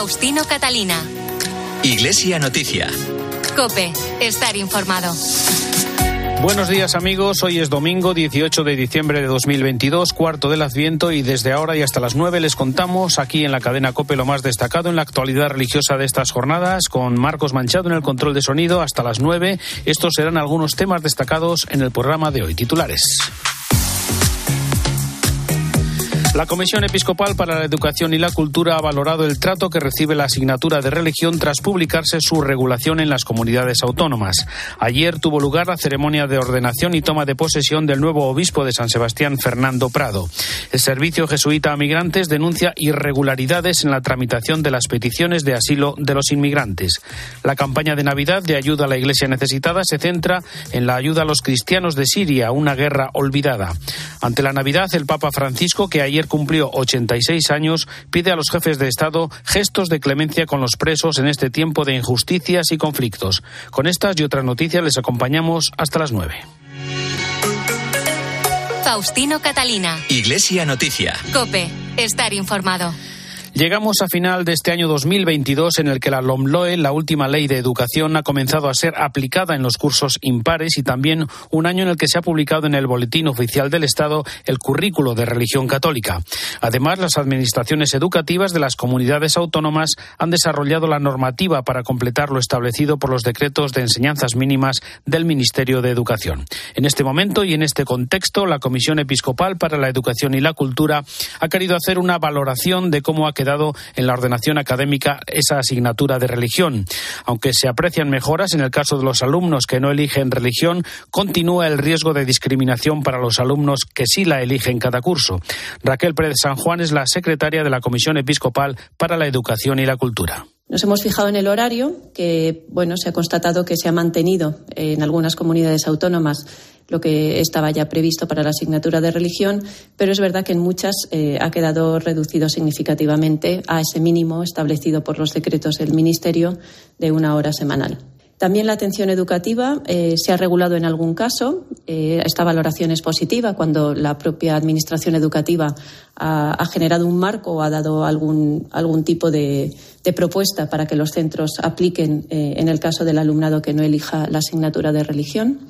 Faustino Catalina. Iglesia Noticia. Cope, estar informado. Buenos días amigos, hoy es domingo 18 de diciembre de 2022, cuarto del Adviento y desde ahora y hasta las 9 les contamos aquí en la cadena Cope lo más destacado en la actualidad religiosa de estas jornadas con Marcos Manchado en el control de sonido hasta las 9. Estos serán algunos temas destacados en el programa de hoy. Titulares. La Comisión Episcopal para la Educación y la Cultura ha valorado el trato que recibe la asignatura de religión tras publicarse su regulación en las comunidades autónomas. Ayer tuvo lugar la ceremonia de ordenación y toma de posesión del nuevo obispo de San Sebastián, Fernando Prado. El Servicio Jesuita a Migrantes denuncia irregularidades en la tramitación de las peticiones de asilo de los inmigrantes. La campaña de Navidad de ayuda a la Iglesia necesitada se centra en la ayuda a los cristianos de Siria, una guerra olvidada. Ante la Navidad, el Papa Francisco, que ayer cumplió 86 años, pide a los jefes de Estado gestos de clemencia con los presos en este tiempo de injusticias y conflictos. Con estas y otras noticias les acompañamos hasta las 9. Faustino Catalina. Iglesia Noticia. Cope, estar informado. Llegamos a final de este año 2022 en el que la LOMLOE, la última ley de educación, ha comenzado a ser aplicada en los cursos impares y también un año en el que se ha publicado en el Boletín Oficial del Estado el currículo de religión católica. Además, las administraciones educativas de las comunidades autónomas han desarrollado la normativa para completar lo establecido por los decretos de enseñanzas mínimas del Ministerio de Educación. En este momento y en este contexto, la Comisión Episcopal para la Educación y la Cultura ha querido hacer una valoración de cómo ha quedado en la ordenación académica esa asignatura de religión. Aunque se aprecian mejoras en el caso de los alumnos que no eligen religión, continúa el riesgo de discriminación para los alumnos que sí la eligen cada curso. Raquel Pérez San Juan es la secretaria de la Comisión Episcopal para la Educación y la Cultura. Nos hemos fijado en el horario, que bueno, se ha constatado que se ha mantenido en algunas comunidades autónomas lo que estaba ya previsto para la asignatura de religión, pero es verdad que en muchas eh, ha quedado reducido significativamente a ese mínimo establecido por los decretos del Ministerio de una hora semanal. También la atención educativa eh, se ha regulado en algún caso. Eh, esta valoración es positiva cuando la propia Administración educativa ha, generado un marco o ha dado algún, algún tipo de, propuesta para que los centros apliquen eh, en el caso del alumnado que no elija la asignatura de religión.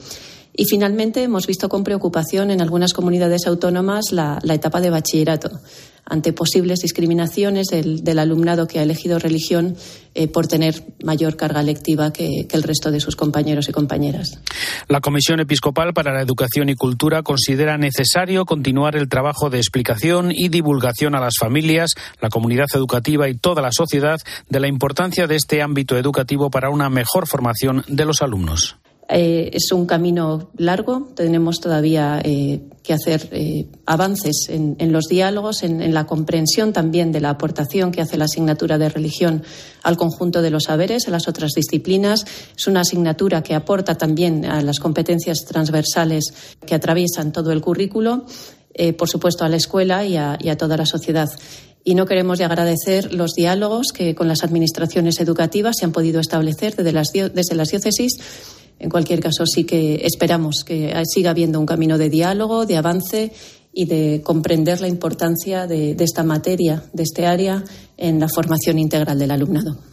Y finalmente hemos visto con preocupación en algunas comunidades autónomas la, etapa de bachillerato ante posibles discriminaciones del, alumnado que ha elegido religión eh, por tener mayor carga lectiva que, que, el resto de sus compañeros y compañeras. La Comisión Episcopal para la Educación y Cultura considera necesario continuar el trabajo de explicación y divulgación a las familias, la comunidad educativa y toda la sociedad de la importancia de este ámbito educativo para una mejor formación de los alumnos. Eh, es un camino largo, tenemos todavía eh, que hacer eh, avances en, los diálogos, en, la comprensión también de la aportación que hace la asignatura de religión al conjunto de los saberes, a las otras disciplinas. Es una asignatura que aporta también a las competencias transversales que atraviesan todo el currículo, por supuesto a la escuela y a, toda la sociedad y no queremos de agradecer los diálogos que con las administraciones educativas se han podido establecer desde las, desde las diócesis en cualquier caso, sí que esperamos que siga habiendo un camino de diálogo, de avance y de comprender la importancia de, esta materia, de este área, en la formación integral del alumnado.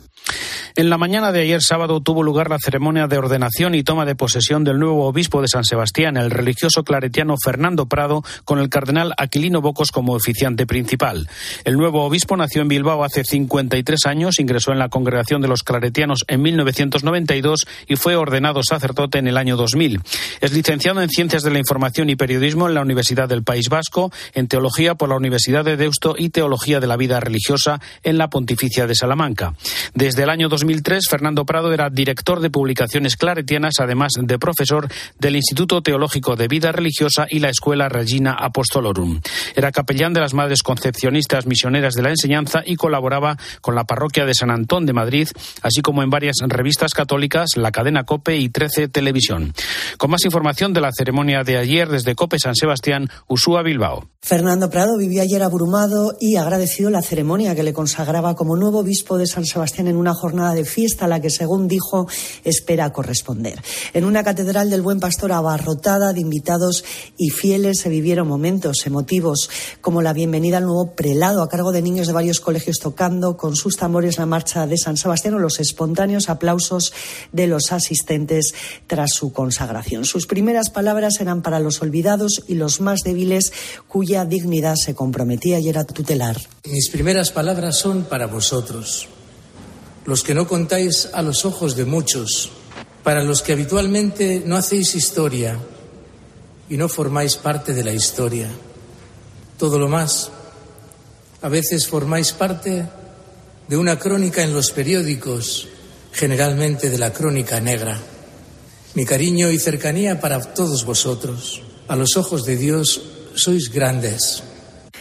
En la mañana de ayer sábado tuvo lugar la ceremonia de ordenación y toma de posesión del nuevo obispo de San Sebastián, el religioso claretiano Fernando Prado, con el cardenal Aquilino Bocos como oficiante principal. El nuevo obispo nació en Bilbao hace 53 años, ingresó en la congregación de los claretianos en 1992 y fue ordenado sacerdote en el año 2000. Es licenciado en Ciencias de la Información y Periodismo en la Universidad del País Vasco, en Teología por la Universidad de Deusto y Teología de la Vida Religiosa en la Pontificia de Salamanca. Desde el año 2003, Fernando Prado era director de publicaciones claretianas, además de profesor del Instituto Teológico de Vida Religiosa y la Escuela Regina Apostolorum. Era capellán de las Madres Concepcionistas Misioneras de la Enseñanza y colaboraba con la parroquia de San Antón de Madrid, así como en varias revistas católicas, la cadena COPE y 13 Televisión. Con más información de la ceremonia de ayer desde COPE San Sebastián, Usúa Bilbao. Fernando Prado vivió ayer abrumado y agradecido la ceremonia que le consagraba como nuevo obispo de San Sebastián en una jornada de fiesta a la que, según dijo, espera corresponder. En una catedral del Buen Pastor abarrotada de invitados y fieles se vivieron momentos emotivos como la bienvenida al nuevo prelado a cargo de niños de varios colegios tocando con sus tambores la marcha de San Sebastián o los espontáneos aplausos de los asistentes tras su consagración. Sus primeras palabras eran para los olvidados y los más débiles cuya dignidad se comprometía y era tutelar. Mis primeras palabras son para vosotros, los que no contáis a los ojos de muchos, para los que habitualmente no hacéis historia y no formáis parte de la historia. Todo lo más, a veces formáis parte de una crónica en los periódicos, generalmente de la crónica negra. Mi cariño y cercanía para todos vosotros. A los ojos de Dios sois grandes.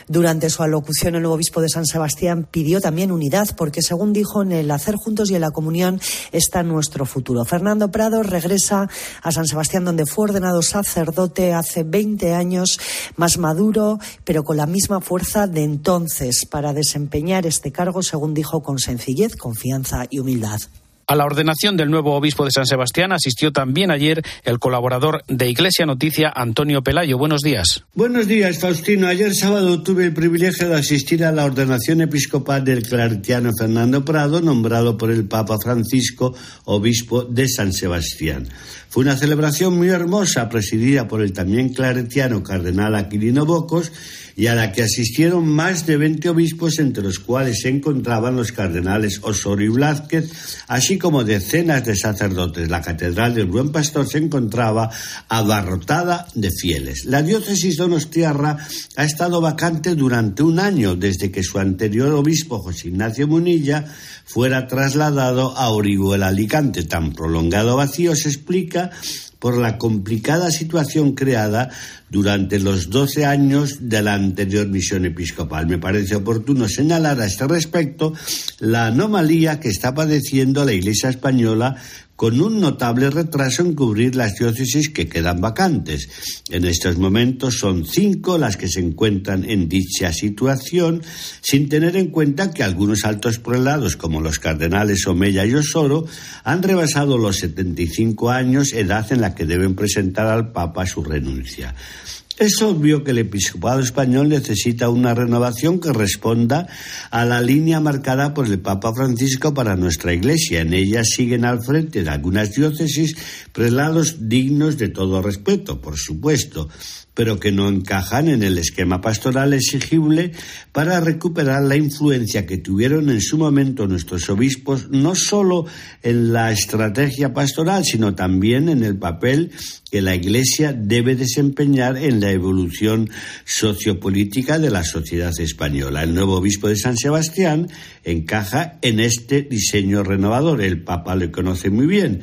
Durante su alocución, el nuevo obispo de San Sebastián pidió también unidad, porque según dijo, en el hacer juntos y en la comunión está nuestro futuro. Fernando Prado regresa a San Sebastián, donde fue ordenado sacerdote hace 20 años, más maduro, pero con la misma fuerza de entonces, para desempeñar este cargo, según dijo, con sencillez, confianza y humildad. A la ordenación del nuevo obispo de San Sebastián asistió también ayer el colaborador de Iglesia Noticia, Antonio Pelayo. Buenos días. Buenos días, Faustino. Ayer sábado tuve el privilegio de asistir a la ordenación episcopal del claretiano Fernando Prado, nombrado por el Papa Francisco obispo de San Sebastián. Fue una celebración muy hermosa, presidida por el también claretiano cardenal Aquilino Bocos, y a la que asistieron más de 20 obispos, entre los cuales se encontraban los cardenales Osorio y Blázquez, así como decenas de sacerdotes. La Catedral del Buen Pastor se encontraba abarrotada de fieles. La diócesis donostiarra ha estado vacante durante un año, desde que su anterior obispo, José Ignacio Munilla, fuera trasladado a Orihuela Alicante. Tan prolongado vacío se explica por la complicada situación creada durante los doce años de la anterior misión episcopal. Me parece oportuno señalar a este respecto la anomalía que está padeciendo la Iglesia española con un notable retraso en cubrir las diócesis que quedan vacantes. En estos momentos son cinco las que se encuentran en dicha situación, sin tener en cuenta que algunos altos prelados, como los cardenales Omeya y Osoro, han rebasado los 75 años, edad en la que deben presentar al Papa su renuncia. Es obvio que el episcopado español necesita una renovación que responda a la línea marcada por el Papa Francisco para nuestra Iglesia. En ella siguen al frente de algunas diócesis prelados dignos de todo respeto, por supuesto, pero que no encajan en el esquema pastoral exigible para recuperar la influencia que tuvieron en su momento nuestros obispos, no solo en la estrategia pastoral, sino también en el papel que la Iglesia debe desempeñar en la evolución sociopolítica de la sociedad española. El nuevo obispo de San Sebastián encaja en este diseño renovador. El Papa lo conoce muy bien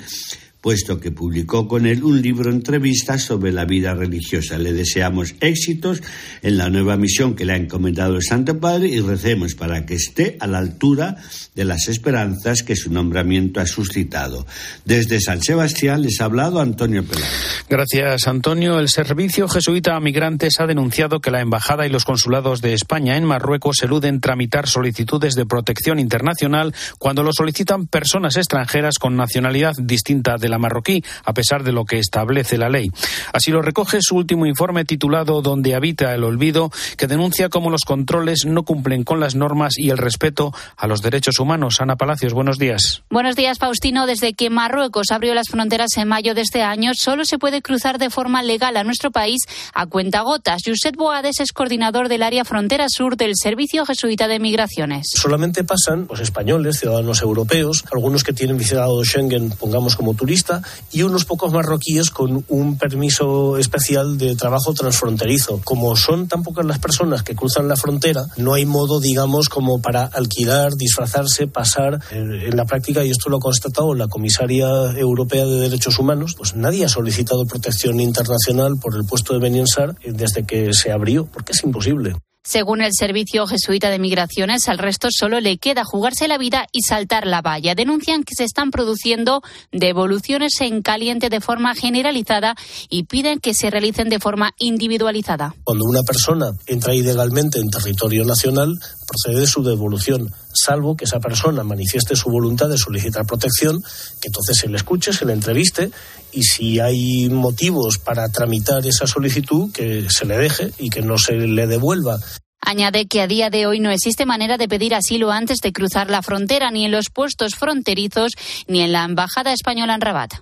puesto que publicó con él un libro entrevistas sobre la vida religiosa. Le deseamos éxitos en la nueva misión que le ha encomendado el Santo Padre y recemos para que esté a la altura de las esperanzas que su nombramiento ha suscitado. Desde San Sebastián les ha hablado Antonio Peláez. Gracias, Antonio. El Servicio Jesuita a Migrantes ha denunciado que la Embajada y los consulados de España en Marruecos eluden tramitar solicitudes de protección internacional cuando lo solicitan personas extranjeras con nacionalidad distinta de la marroquí, a pesar de lo que establece la ley. Así lo recoge su último informe titulado Donde habita el olvido, que denuncia cómo los controles no cumplen con las normas y el respeto a los derechos humanos. Ana Palacios, buenos días. Buenos días, Faustino. Desde que Marruecos abrió las fronteras en mayo de este año, solo se puede cruzar de forma legal a nuestro país a cuentagotas. Josep Boades es coordinador del área frontera sur del Servicio Jesuita de Migraciones. Solamente pasan los españoles, ciudadanos europeos, algunos que tienen visitado Schengen, pongamos como turistas, y unos pocos marroquíes con un permiso especial de trabajo transfronterizo. Como son tan pocas las personas que cruzan la frontera, no hay modo, digamos, como para alquilar, disfrazarse, pasar. En la práctica, y esto lo ha constatado la comisaria europea de Derechos Humanos, pues nadie ha solicitado protección internacional por el puesto de Beniensar desde que se abrió, porque es imposible. Según el Servicio Jesuita de Migraciones, al resto solo le queda jugarse la vida y saltar la valla. Denuncian que se están produciendo devoluciones en caliente de forma generalizada y piden que se realicen de forma individualizada. Cuando una persona entra ilegalmente en territorio nacional, proceder de su devolución, salvo que esa persona manifieste su voluntad de solicitar protección, que entonces se le escuche, se le entreviste y si hay motivos para tramitar esa solicitud, que se le deje y que no se le devuelva Añade que a día de hoy no existe manera de pedir asilo antes de cruzar la frontera, ni en los puestos fronterizos, ni en la Embajada Española en Rabat.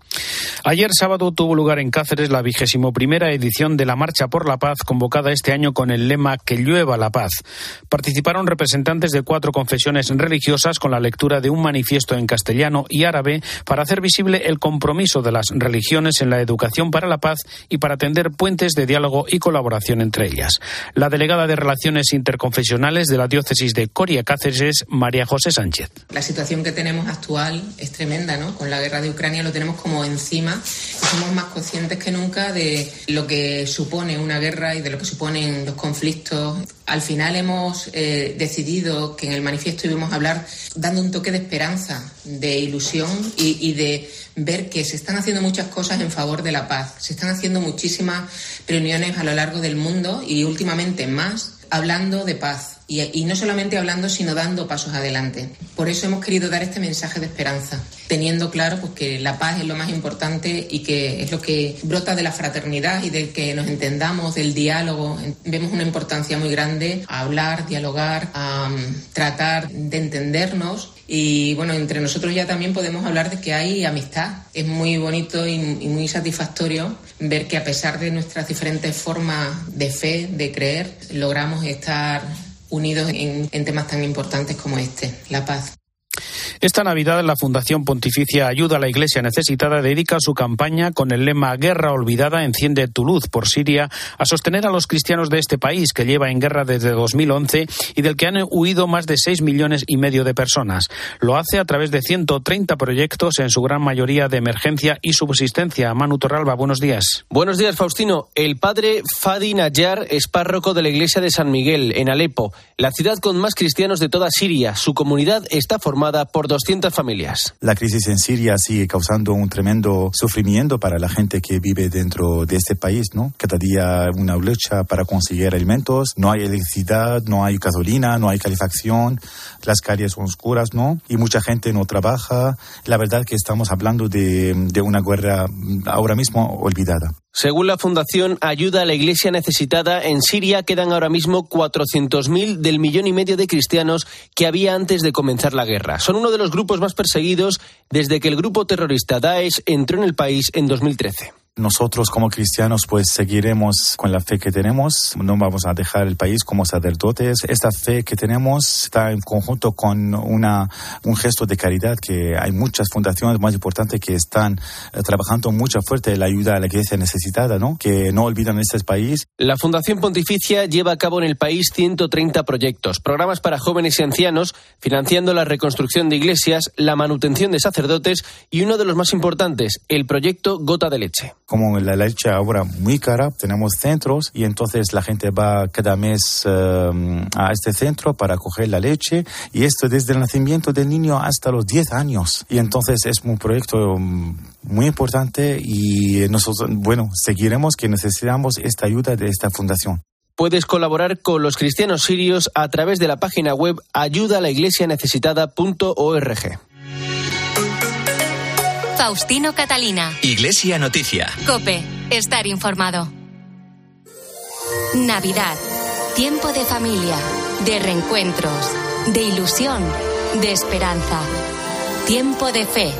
Ayer sábado tuvo lugar en Cáceres la vigésimo primera edición de la Marcha por la Paz, convocada este año con el lema Que llueva la paz. Participaron representantes de cuatro confesiones religiosas con la lectura de un manifiesto en castellano y árabe para hacer visible el compromiso de las religiones en la educación para la paz y para tender puentes de diálogo y colaboración entre ellas. La delegada de Relaciones interconfesionales de la diócesis de Coria Cáceres, María José Sánchez. La situación que tenemos actual es tremenda, ¿no? Con la guerra de Ucrania lo tenemos como encima somos más conscientes que nunca de lo que supone una guerra y de lo que suponen los conflictos. Al final hemos eh, decidido que en el manifiesto íbamos a hablar dando un toque de esperanza, de ilusión y, y de ver que se están haciendo muchas cosas en favor de la paz. Se están haciendo muchísimas reuniones a lo largo del mundo y últimamente más hablando de paz. Y, no solamente hablando, sino dando pasos adelante. Por eso hemos querido dar este mensaje de esperanza, teniendo claro pues, que la paz es lo más importante y que es lo que brota de la fraternidad y del que nos entendamos, del diálogo. Vemos una importancia muy grande a hablar, dialogar, a mm, tratar de entendernos y bueno, entre nosotros ya también podemos hablar de que hay amistad. Es muy bonito y, muy satisfactorio ver que a pesar de nuestras diferentes formas de fe, de creer, logramos estar unidos en temas tan importantes como este, la paz. Esta Navidad la Fundación Pontificia Ayuda a la Iglesia Necesitada dedica su campaña con el lema Guerra Olvidada enciende tu luz por Siria a sostener a los cristianos de este país que lleva en guerra desde 2011 y del que han huido más de 6 millones y medio de personas. Lo hace a través de 130 proyectos, en su gran mayoría de emergencia y subsistencia. Manu Torralba, buenos días. Buenos días, Faustino. El padre Fadi Nayar es párroco de la iglesia de San Miguel, en Alepo, la ciudad con más cristianos de toda Siria. Su comunidad está formada por 200 familias. La crisis en Siria sigue causando un tremendo sufrimiento para la gente que vive dentro de este país, ¿no? Cada día una lucha para conseguir alimentos, no hay electricidad, no hay gasolina, no hay calefacción, las calles son oscuras, ¿no? Y mucha gente no trabaja. La verdad que estamos hablando de, de una guerra ahora mismo olvidada. Según la Fundación Ayuda a la Iglesia Necesitada, en Siria quedan ahora mismo 400.000 del millón y medio de cristianos que había antes de comenzar la guerra. Son uno de los grupos más perseguidos desde que el grupo terrorista Daesh entró en el país en 2013. Nosotros como cristianos pues seguiremos con la fe que tenemos, no vamos a dejar el país como sacerdotes. Esta fe que tenemos está en conjunto con una, un gesto de caridad que hay muchas fundaciones más importantes que están eh, trabajando mucho fuerte la ayuda a la iglesia necesitada, ¿no? que no olvidan este país. La Fundación Pontificia lleva a cabo en el país 130 proyectos, programas para jóvenes y ancianos, financiando la reconstrucción de iglesias, la manutención de sacerdotes y uno de los más importantes, el proyecto Gota de Leche como la leche ahora muy cara, tenemos centros y entonces la gente va cada mes eh, a este centro para coger la leche y esto desde el nacimiento del niño hasta los 10 años. Y entonces es un proyecto mm, muy importante y nosotros, bueno, seguiremos que necesitamos esta ayuda de esta fundación. Puedes colaborar con los cristianos sirios a través de la página web ayudalaiglesianecesitada.org. Faustino Catalina. Iglesia Noticia. Cope, estar informado. Navidad. Tiempo de familia, de reencuentros, de ilusión, de esperanza. Tiempo de fe.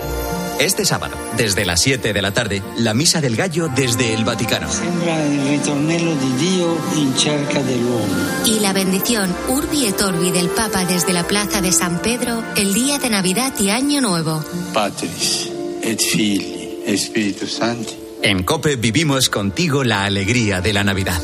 Este sábado, desde las 7 de la tarde, la Misa del Gallo desde el Vaticano. Y la bendición Urbi et Orbi del Papa desde la Plaza de San Pedro el día de Navidad y Año Nuevo. Patris et Filii, Espíritu Santo. En Cope vivimos contigo la alegría de la Navidad.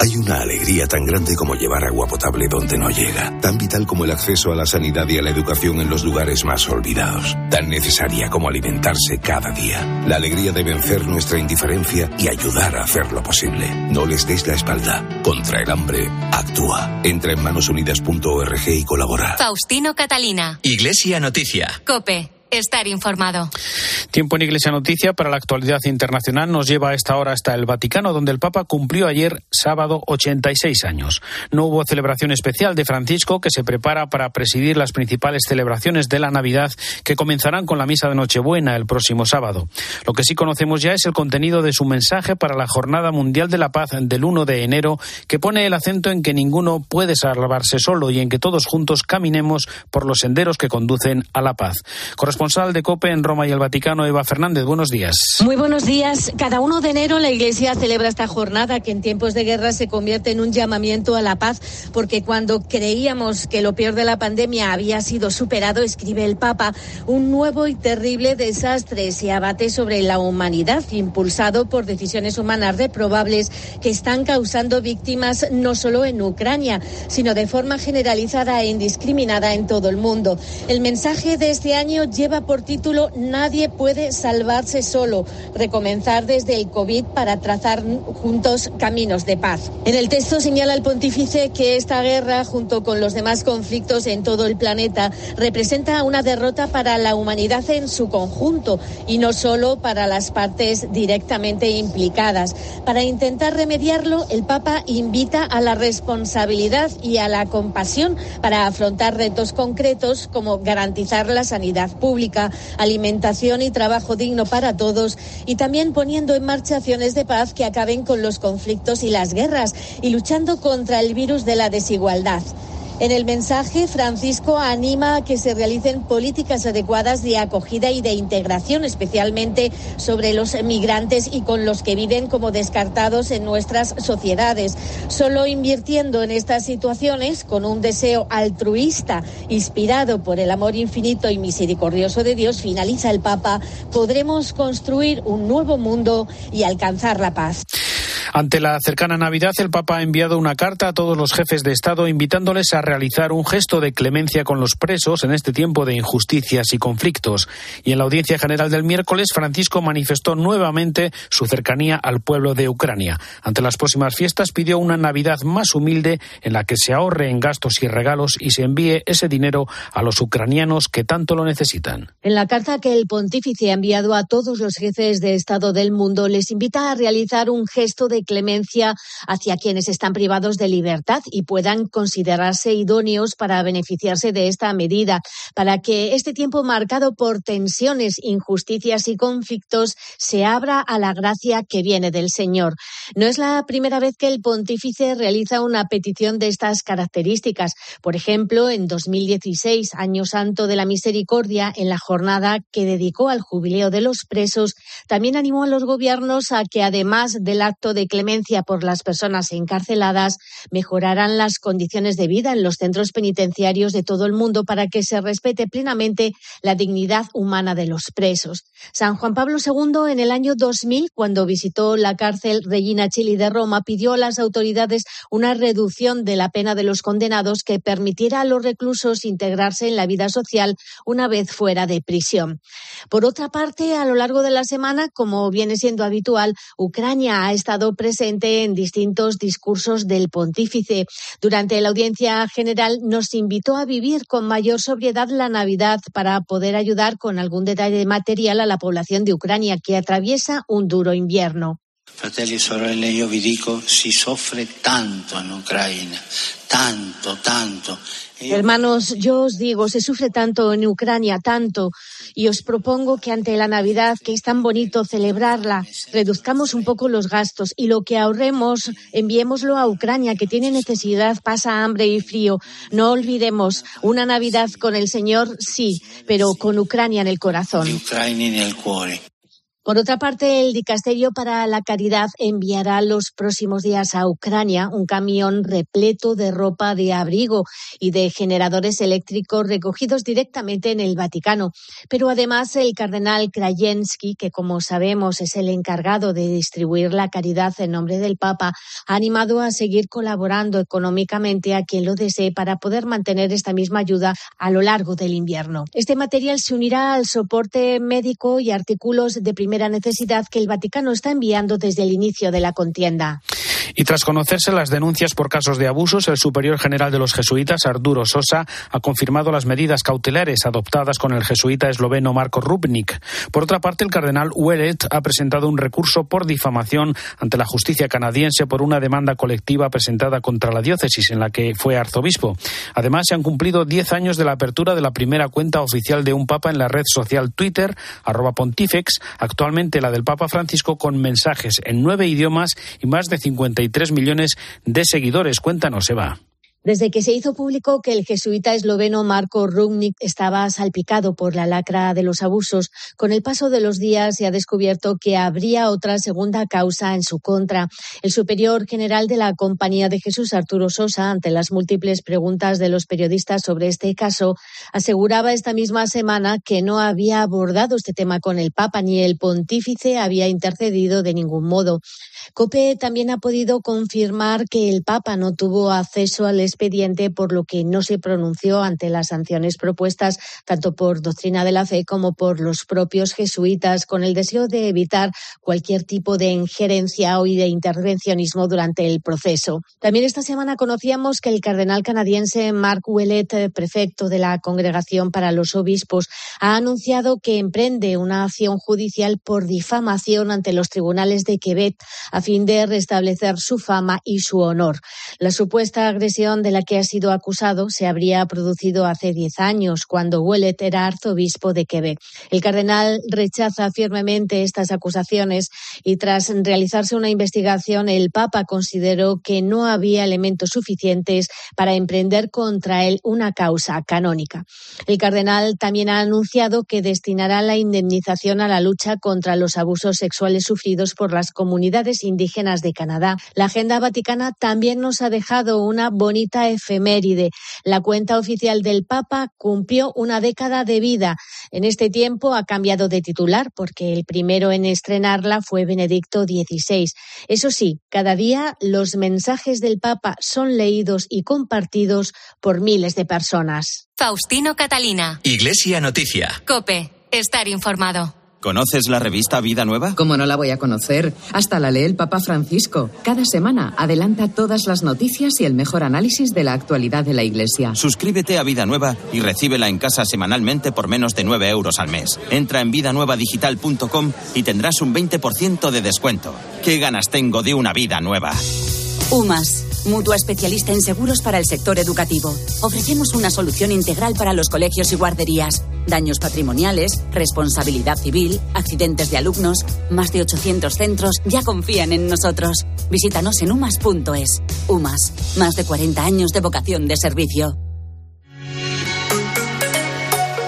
Hay una alegría tan grande como llevar agua potable donde no llega, tan vital como el acceso a la sanidad y a la educación en los lugares más olvidados, tan necesaria como alimentarse cada día. La alegría de vencer nuestra indiferencia y ayudar a hacerlo posible. No les des la espalda. Contra el hambre, actúa. Entra en manosunidas.org y colabora. Faustino Catalina. Iglesia Noticia. Cope estar informado. Tiempo en Iglesia Noticia para la actualidad internacional nos lleva a esta hora hasta el Vaticano, donde el Papa cumplió ayer sábado 86 años. No hubo celebración especial de Francisco, que se prepara para presidir las principales celebraciones de la Navidad, que comenzarán con la misa de Nochebuena el próximo sábado. Lo que sí conocemos ya es el contenido de su mensaje para la Jornada Mundial de la Paz del 1 de enero, que pone el acento en que ninguno puede salvarse solo y en que todos juntos caminemos por los senderos que conducen a la paz. Corresponsal de COPE en Roma y el Vaticano, Eva Fernández, buenos días. Muy buenos días. Cada 1 de enero la Iglesia celebra esta jornada que en tiempos de guerra se convierte en un llamamiento a la paz, porque cuando creíamos que lo peor de la pandemia había sido superado, escribe el Papa, un nuevo y terrible desastre se abate sobre la humanidad, impulsado por decisiones humanas reprobables que están causando víctimas no solo en Ucrania, sino de forma generalizada e indiscriminada en todo el mundo. El mensaje de este año lleva por título Nadie puede salvarse solo, recomenzar desde el COVID para trazar juntos caminos de paz. En el texto señala el pontífice que esta guerra, junto con los demás conflictos en todo el planeta, representa una derrota para la humanidad en su conjunto y no solo para las partes directamente implicadas. Para intentar remediarlo, el Papa invita a la responsabilidad y a la compasión para afrontar retos concretos como garantizar la sanidad pública, alimentación y trabajo digno para todos y también poniendo en marcha acciones de paz que acaben con los conflictos y las guerras y luchando contra el virus de la desigualdad. En el mensaje, Francisco anima a que se realicen políticas adecuadas de acogida y de integración, especialmente sobre los migrantes y con los que viven como descartados en nuestras sociedades. Solo invirtiendo en estas situaciones, con un deseo altruista, inspirado por el amor infinito y misericordioso de Dios, finaliza el Papa, podremos construir un nuevo mundo y alcanzar la paz. Ante la cercana Navidad, el Papa ha enviado una carta a todos los jefes de Estado invitándoles a realizar un gesto de clemencia con los presos en este tiempo de injusticias y conflictos. Y en la audiencia general del miércoles, Francisco manifestó nuevamente su cercanía al pueblo de Ucrania. Ante las próximas fiestas, pidió una Navidad más humilde en la que se ahorre en gastos y regalos y se envíe ese dinero a los ucranianos que tanto lo necesitan. En la carta que el pontífice ha enviado a todos los jefes de Estado del mundo, les invita a realizar un gesto de clemencia hacia quienes están privados de libertad y puedan considerarse idóneos para beneficiarse de esta medida, para que este tiempo marcado por tensiones, injusticias y conflictos se abra a la gracia que viene del Señor. No es la primera vez que el pontífice realiza una petición de estas características. Por ejemplo, en 2016, Año Santo de la Misericordia, en la jornada que dedicó al jubileo de los presos, también animó a los gobiernos a que, además del acto de clemencia por las personas encarceladas, mejorarán las condiciones de vida en los centros penitenciarios de todo el mundo para que se respete plenamente la dignidad humana de los presos. San Juan Pablo II, en el año 2000, cuando visitó la cárcel Regina Chili de Roma, pidió a las autoridades una reducción de la pena de los condenados que permitiera a los reclusos integrarse en la vida social una vez fuera de prisión. Por otra parte, a lo largo de la semana, como viene siendo habitual, Ucrania ha estado presente en distintos discursos del pontífice. Durante la audiencia general nos invitó a vivir con mayor sobriedad la Navidad para poder ayudar con algún detalle material a la población de Ucrania que atraviesa un duro invierno. Fratelli sorelle, vi dico, si soffre tanto in Ucraina, tanto, tanto. Hermanos, yo os digo, se sufre tanto en Ucrania, tanto, y os propongo que ante la Navidad, que es tan bonito celebrarla, reduzcamos un poco los gastos y lo que ahorremos, enviémoslo a Ucrania, que tiene necesidad, pasa hambre y frío. No olvidemos, una Navidad con el Señor, sí, pero con Ucrania en el corazón. Por otra parte, el Dicasterio para la Caridad enviará los próximos días a Ucrania un camión repleto de ropa de abrigo y de generadores eléctricos recogidos directamente en el Vaticano. Pero además, el cardenal Krajewski, que como sabemos es el encargado de distribuir la caridad en nombre del Papa, ha animado a seguir colaborando económicamente a quien lo desee para poder mantener esta misma ayuda a lo largo del invierno. Este material se unirá al soporte médico y artículos de primera necesidad que el Vaticano está enviando desde el inicio de la contienda. Y tras conocerse las denuncias por casos de abusos, el superior general de los jesuitas, Arturo Sosa, ha confirmado las medidas cautelares adoptadas con el jesuita esloveno Marco Rubnik. Por otra parte, el cardenal Ouellet ha presentado un recurso por difamación ante la justicia canadiense por una demanda colectiva presentada contra la diócesis en la que fue arzobispo. Además, se han cumplido diez años de la apertura de la primera cuenta oficial de un papa en la red social Twitter, arroba pontifex, actualmente la del Papa Francisco, con mensajes en nueve idiomas y más de 53 millones de seguidores. Cuéntanos, Eva. Desde que se hizo público que el jesuita esloveno Marco Rubnik estaba salpicado por la lacra de los abusos, con el paso de los días se ha descubierto que habría otra segunda causa en su contra. El superior general de la Compañía de Jesús, Arturo Sosa, ante las múltiples preguntas de los periodistas sobre este caso, aseguraba esta misma semana que no había abordado este tema con el Papa ni el pontífice había intercedido de ningún modo. COPE también ha podido confirmar que el Papa no tuvo acceso al expediente, por lo que no se pronunció ante las sanciones propuestas tanto por doctrina de la fe como por los propios jesuitas, con el deseo de evitar cualquier tipo de injerencia o de intervencionismo durante el proceso. También esta semana conocíamos que el cardenal canadiense Mark Ouellet, prefecto de la Congregación para los Obispos, ha anunciado que emprende una acción judicial por difamación ante los tribunales de Quebec a fin de restablecer su fama y su honor. La supuesta agresión de la que ha sido acusado se habría producido hace diez años, cuando Ouellet era arzobispo de Quebec. El cardenal rechaza firmemente estas acusaciones y tras realizarse una investigación, el Papa consideró que no había elementos suficientes para emprender contra él una causa canónica. El cardenal también ha anunciado que destinará la indemnización a la lucha contra los abusos sexuales sufridos por las comunidades indígenas de Canadá. La agenda vaticana también nos ha dejado una bonita efeméride. La cuenta oficial del Papa cumplió una década de vida. En este tiempo ha cambiado de titular porque el primero en estrenarla fue Benedicto XVI. Eso sí, cada día los mensajes del Papa son leídos y compartidos por miles de personas. Faustino Catalina. Iglesia Noticia. Cope. Estar informado. ¿Conoces la revista Vida Nueva? ¿Cómo no la voy a conocer? Hasta la lee el Papa Francisco. Cada semana adelanta todas las noticias y el mejor análisis de la actualidad de la Iglesia. Suscríbete a Vida Nueva y recíbela en casa semanalmente por menos de 9 euros al mes. Entra en vidanuevadigital.com y tendrás un 20% de descuento. ¿Qué ganas tengo de una vida nueva? UMAS, mutua especialista en seguros para el sector educativo. Ofrecemos una solución integral para los colegios y guarderías. Daños patrimoniales, responsabilidad civil, accidentes de alumnos. Más de 800 centros ya confían en nosotros. Visítanos en umas.es. UMAS, más de 40 años de vocación de servicio.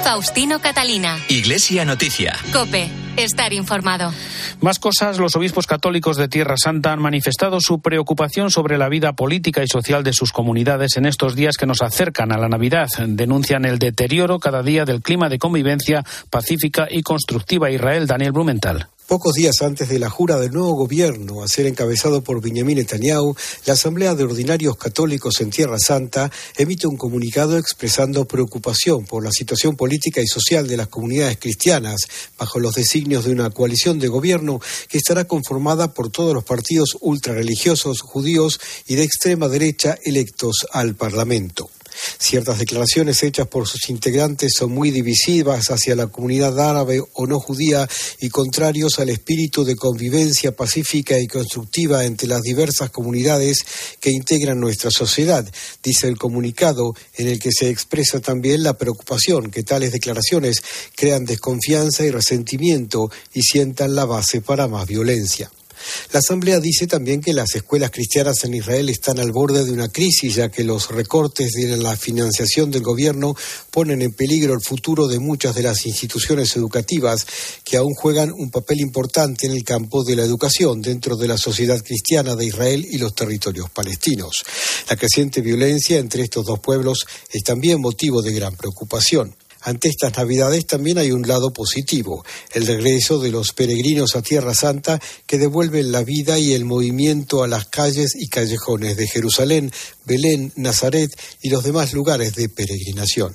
Faustino Catalina. Iglesia Noticia. Cope. Estar informado. Más cosas, los obispos católicos de Tierra Santa han manifestado su preocupación sobre la vida política y social de sus comunidades en estos días que nos acercan a la Navidad. Denuncian el deterioro cada día del clima de convivencia pacífica y constructiva. Israel Daniel Blumenthal. Pocos días antes de la jura del nuevo gobierno a ser encabezado por Benjamin Netanyahu, la Asamblea de Ordinarios Católicos en Tierra Santa emite un comunicado expresando preocupación por la situación política y social de las comunidades cristianas bajo los designios de una coalición de gobierno que estará conformada por todos los partidos ultrarreligiosos judíos y de extrema derecha electos al Parlamento. Ciertas declaraciones hechas por sus integrantes son muy divisivas hacia la comunidad árabe o no judía y contrarios al espíritu de convivencia pacífica y constructiva entre las diversas comunidades que integran nuestra sociedad, dice el comunicado, en el que se expresa también la preocupación que tales declaraciones crean desconfianza y resentimiento y sientan la base para más violencia. La Asamblea dice también que las escuelas cristianas en Israel están al borde de una crisis, ya que los recortes de la financiación del gobierno ponen en peligro el futuro de muchas de las instituciones educativas que aún juegan un papel importante en el campo de la educación dentro de la sociedad cristiana de Israel y los territorios palestinos. La creciente violencia entre estos dos pueblos es también motivo de gran preocupación. Ante estas Navidades también hay un lado positivo, el regreso de los peregrinos a Tierra Santa que devuelven la vida y el movimiento a las calles y callejones de Jerusalén, Belén, Nazaret y los demás lugares de peregrinación.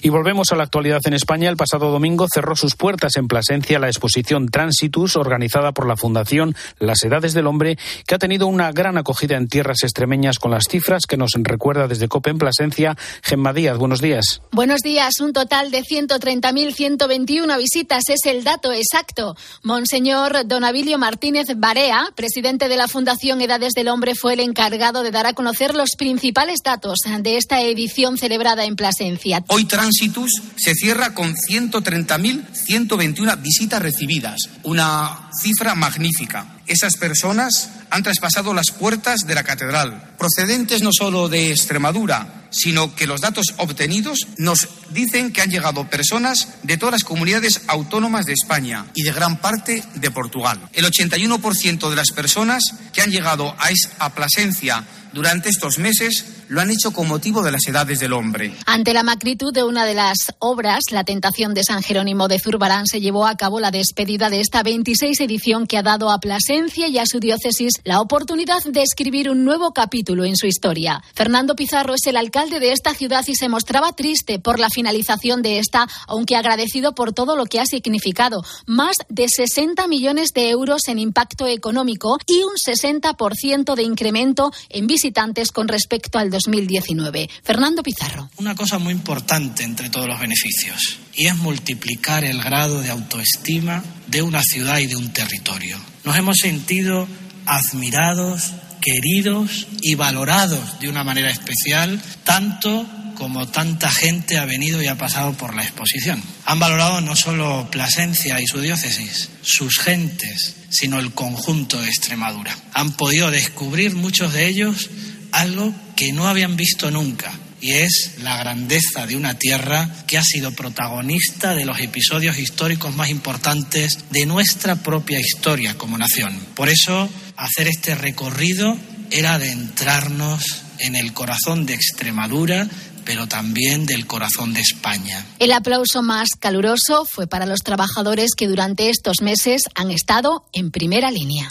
Y volvemos a la actualidad en España. El pasado domingo cerró sus puertas en Plasencia la exposición Transitus, organizada por la Fundación Las Edades del Hombre, que ha tenido una gran acogida en tierras extremeñas con las cifras que nos recuerda desde COPE en Plasencia. Gemma Díaz, buenos días. Buenos días. Un total de 130.121 visitas es el dato exacto. Monseñor Don Abilio Martínez Barea, presidente de la Fundación Edades del Hombre, fue el encargado de dar a conocer los principales datos de esta edición celebrada en Plasencia. Hoy Transitus se cierra con 130.121 visitas recibidas, una cifra magnífica. Esas personas han traspasado las puertas de la catedral, procedentes no solo de Extremadura, sino que los datos obtenidos nos dicen que han llegado personas de todas las comunidades autónomas de España y de gran parte de Portugal. El 81% de las personas que han llegado a, a Plasencia durante estos meses lo han hecho con motivo de las edades del hombre. Ante la magnitud de una de las obras, La Tentación de San Jerónimo de Zurbarán, se llevó a cabo la despedida de esta 26 edición que ha dado a Plasencia y a su diócesis la oportunidad de escribir un nuevo capítulo en su historia. Fernando Pizarro es el alcalde de esta ciudad y se mostraba triste por la finalización de esta, aunque agradecido por todo lo que ha significado. Más de 60 millones de euros en impacto económico y un 60% de incremento en visitantes con respecto al 2019. Fernando Pizarro. Una cosa muy importante entre todos los beneficios y es multiplicar el grado de autoestima de una ciudad y de un territorio. Nos hemos sentido admirados, queridos y valorados de una manera especial, tanto como tanta gente ha venido y ha pasado por la exposición. Han valorado no solo Plasencia y su diócesis, sus gentes, sino el conjunto de Extremadura. Han podido descubrir muchos de ellos algo que no habían visto nunca, y es la grandeza de una tierra que ha sido protagonista de los episodios históricos más importantes de nuestra propia historia como nación. Por eso, hacer este recorrido era adentrarnos en el corazón de Extremadura, pero también del corazón de España. El aplauso más caluroso fue para los trabajadores que durante estos meses han estado en primera línea.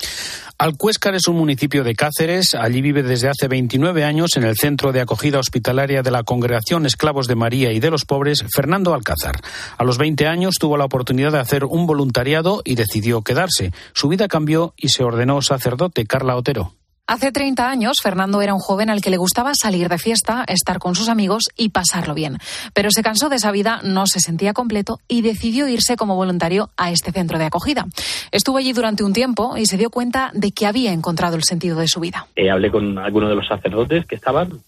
Alcuéscar es un municipio de Cáceres. Allí vive desde hace 29 años en el centro de acogida hospitalaria de la Congregación Esclavos de María y de los Pobres, Fernando Alcázar. A los 20 años tuvo la oportunidad de hacer un voluntariado y decidió quedarse. Su vida cambió y se ordenó sacerdote Carla Otero. Hace 30 años, Fernando era un joven al que le gustaba salir de fiesta, estar con sus amigos y pasarlo bien. Pero se cansó de esa vida, no se sentía completo y decidió irse como voluntario a este centro de acogida. Estuvo allí durante un tiempo y se dio cuenta de que había encontrado el sentido de su vida. Eh, hablé con algunos de los sacerdotes que estaban,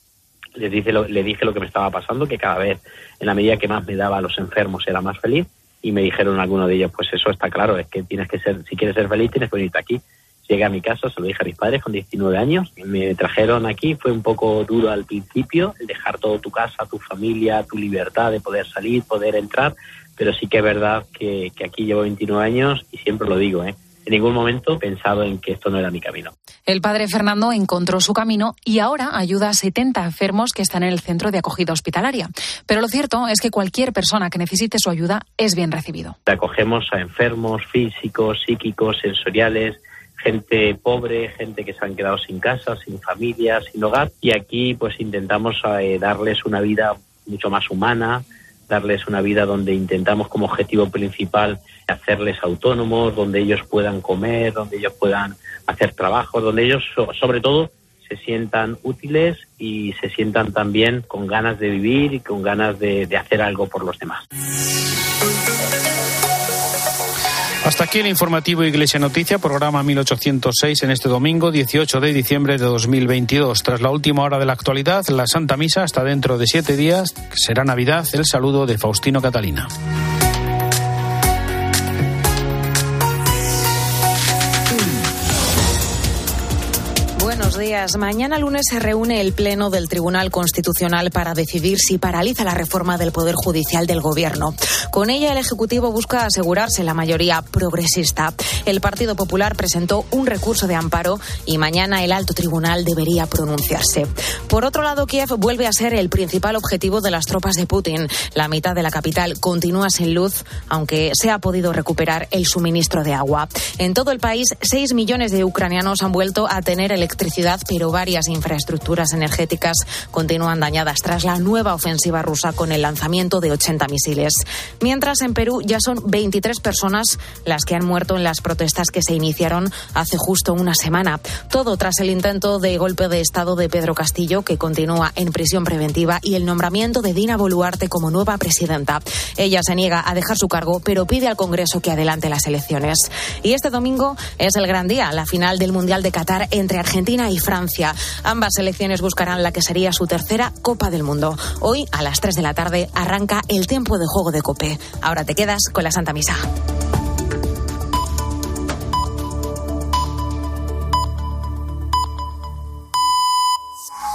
les dije, lo, dije lo que me estaba pasando, que cada vez, en la medida que más me daba a los enfermos, era más feliz. Y me dijeron algunos de ellos, pues eso está claro, es que tienes que ser, si quieres ser feliz, tienes que venirte aquí Llegué a mi casa, se lo dije a mis padres con 19 años. Me trajeron aquí, fue un poco duro al principio, el dejar todo tu casa, tu familia, tu libertad de poder salir, poder entrar, pero sí que es verdad que, que aquí llevo 29 años y siempre lo digo, ¿eh? en ningún momento he pensado en que esto no era mi camino. El padre Fernando encontró su camino y ahora ayuda a 70 enfermos que están en el centro de acogida hospitalaria. Pero lo cierto es que cualquier persona que necesite su ayuda es bien recibido. Acogemos a enfermos físicos, psíquicos, sensoriales, gente pobre, gente que se han quedado sin casa, sin familia, sin hogar. Y aquí pues intentamos eh, darles una vida mucho más humana, darles una vida donde intentamos como objetivo principal hacerles autónomos, donde ellos puedan comer, donde ellos puedan hacer trabajo, donde ellos sobre todo se sientan útiles y se sientan también con ganas de vivir y con ganas de, de hacer algo por los demás. Hasta aquí el informativo Iglesia Noticia, programa 1806 en este domingo 18 de diciembre de 2022. Tras la última hora de la actualidad, la Santa Misa hasta dentro de siete días, será Navidad, el saludo de Faustino Catalina. Días. Mañana lunes se reúne el Pleno del Tribunal Constitucional para decidir si paraliza la reforma del Poder Judicial del Gobierno. Con ella, el Ejecutivo busca asegurarse la mayoría progresista. El Partido Popular presentó un recurso de amparo y mañana el alto tribunal debería pronunciarse. Por otro lado, Kiev vuelve a ser el principal objetivo de las tropas de Putin. La mitad de la capital continúa sin luz, aunque se ha podido recuperar el suministro de agua. En todo el país, 6 millones de ucranianos han vuelto a tener electricidad, pero varias infraestructuras energéticas continúan dañadas tras la nueva ofensiva rusa con el lanzamiento de 80 misiles. Mientras en Perú ya son 23 personas las que han muerto en las protestas que se iniciaron hace justo una semana. Todo tras el intento de golpe de Estado de Pedro Castillo, que continúa en prisión preventiva, y el nombramiento de Dina Boluarte como nueva presidenta. Ella se niega a dejar su cargo, pero pide al Congreso que adelante las elecciones. Y este domingo es el gran día, la final del Mundial de Qatar entre Argentina y Ambas selecciones buscarán la que sería su tercera Copa del Mundo. Hoy, a las 3 de la tarde, arranca el tiempo de juego de Cope. Ahora te quedas con la Santa Misa.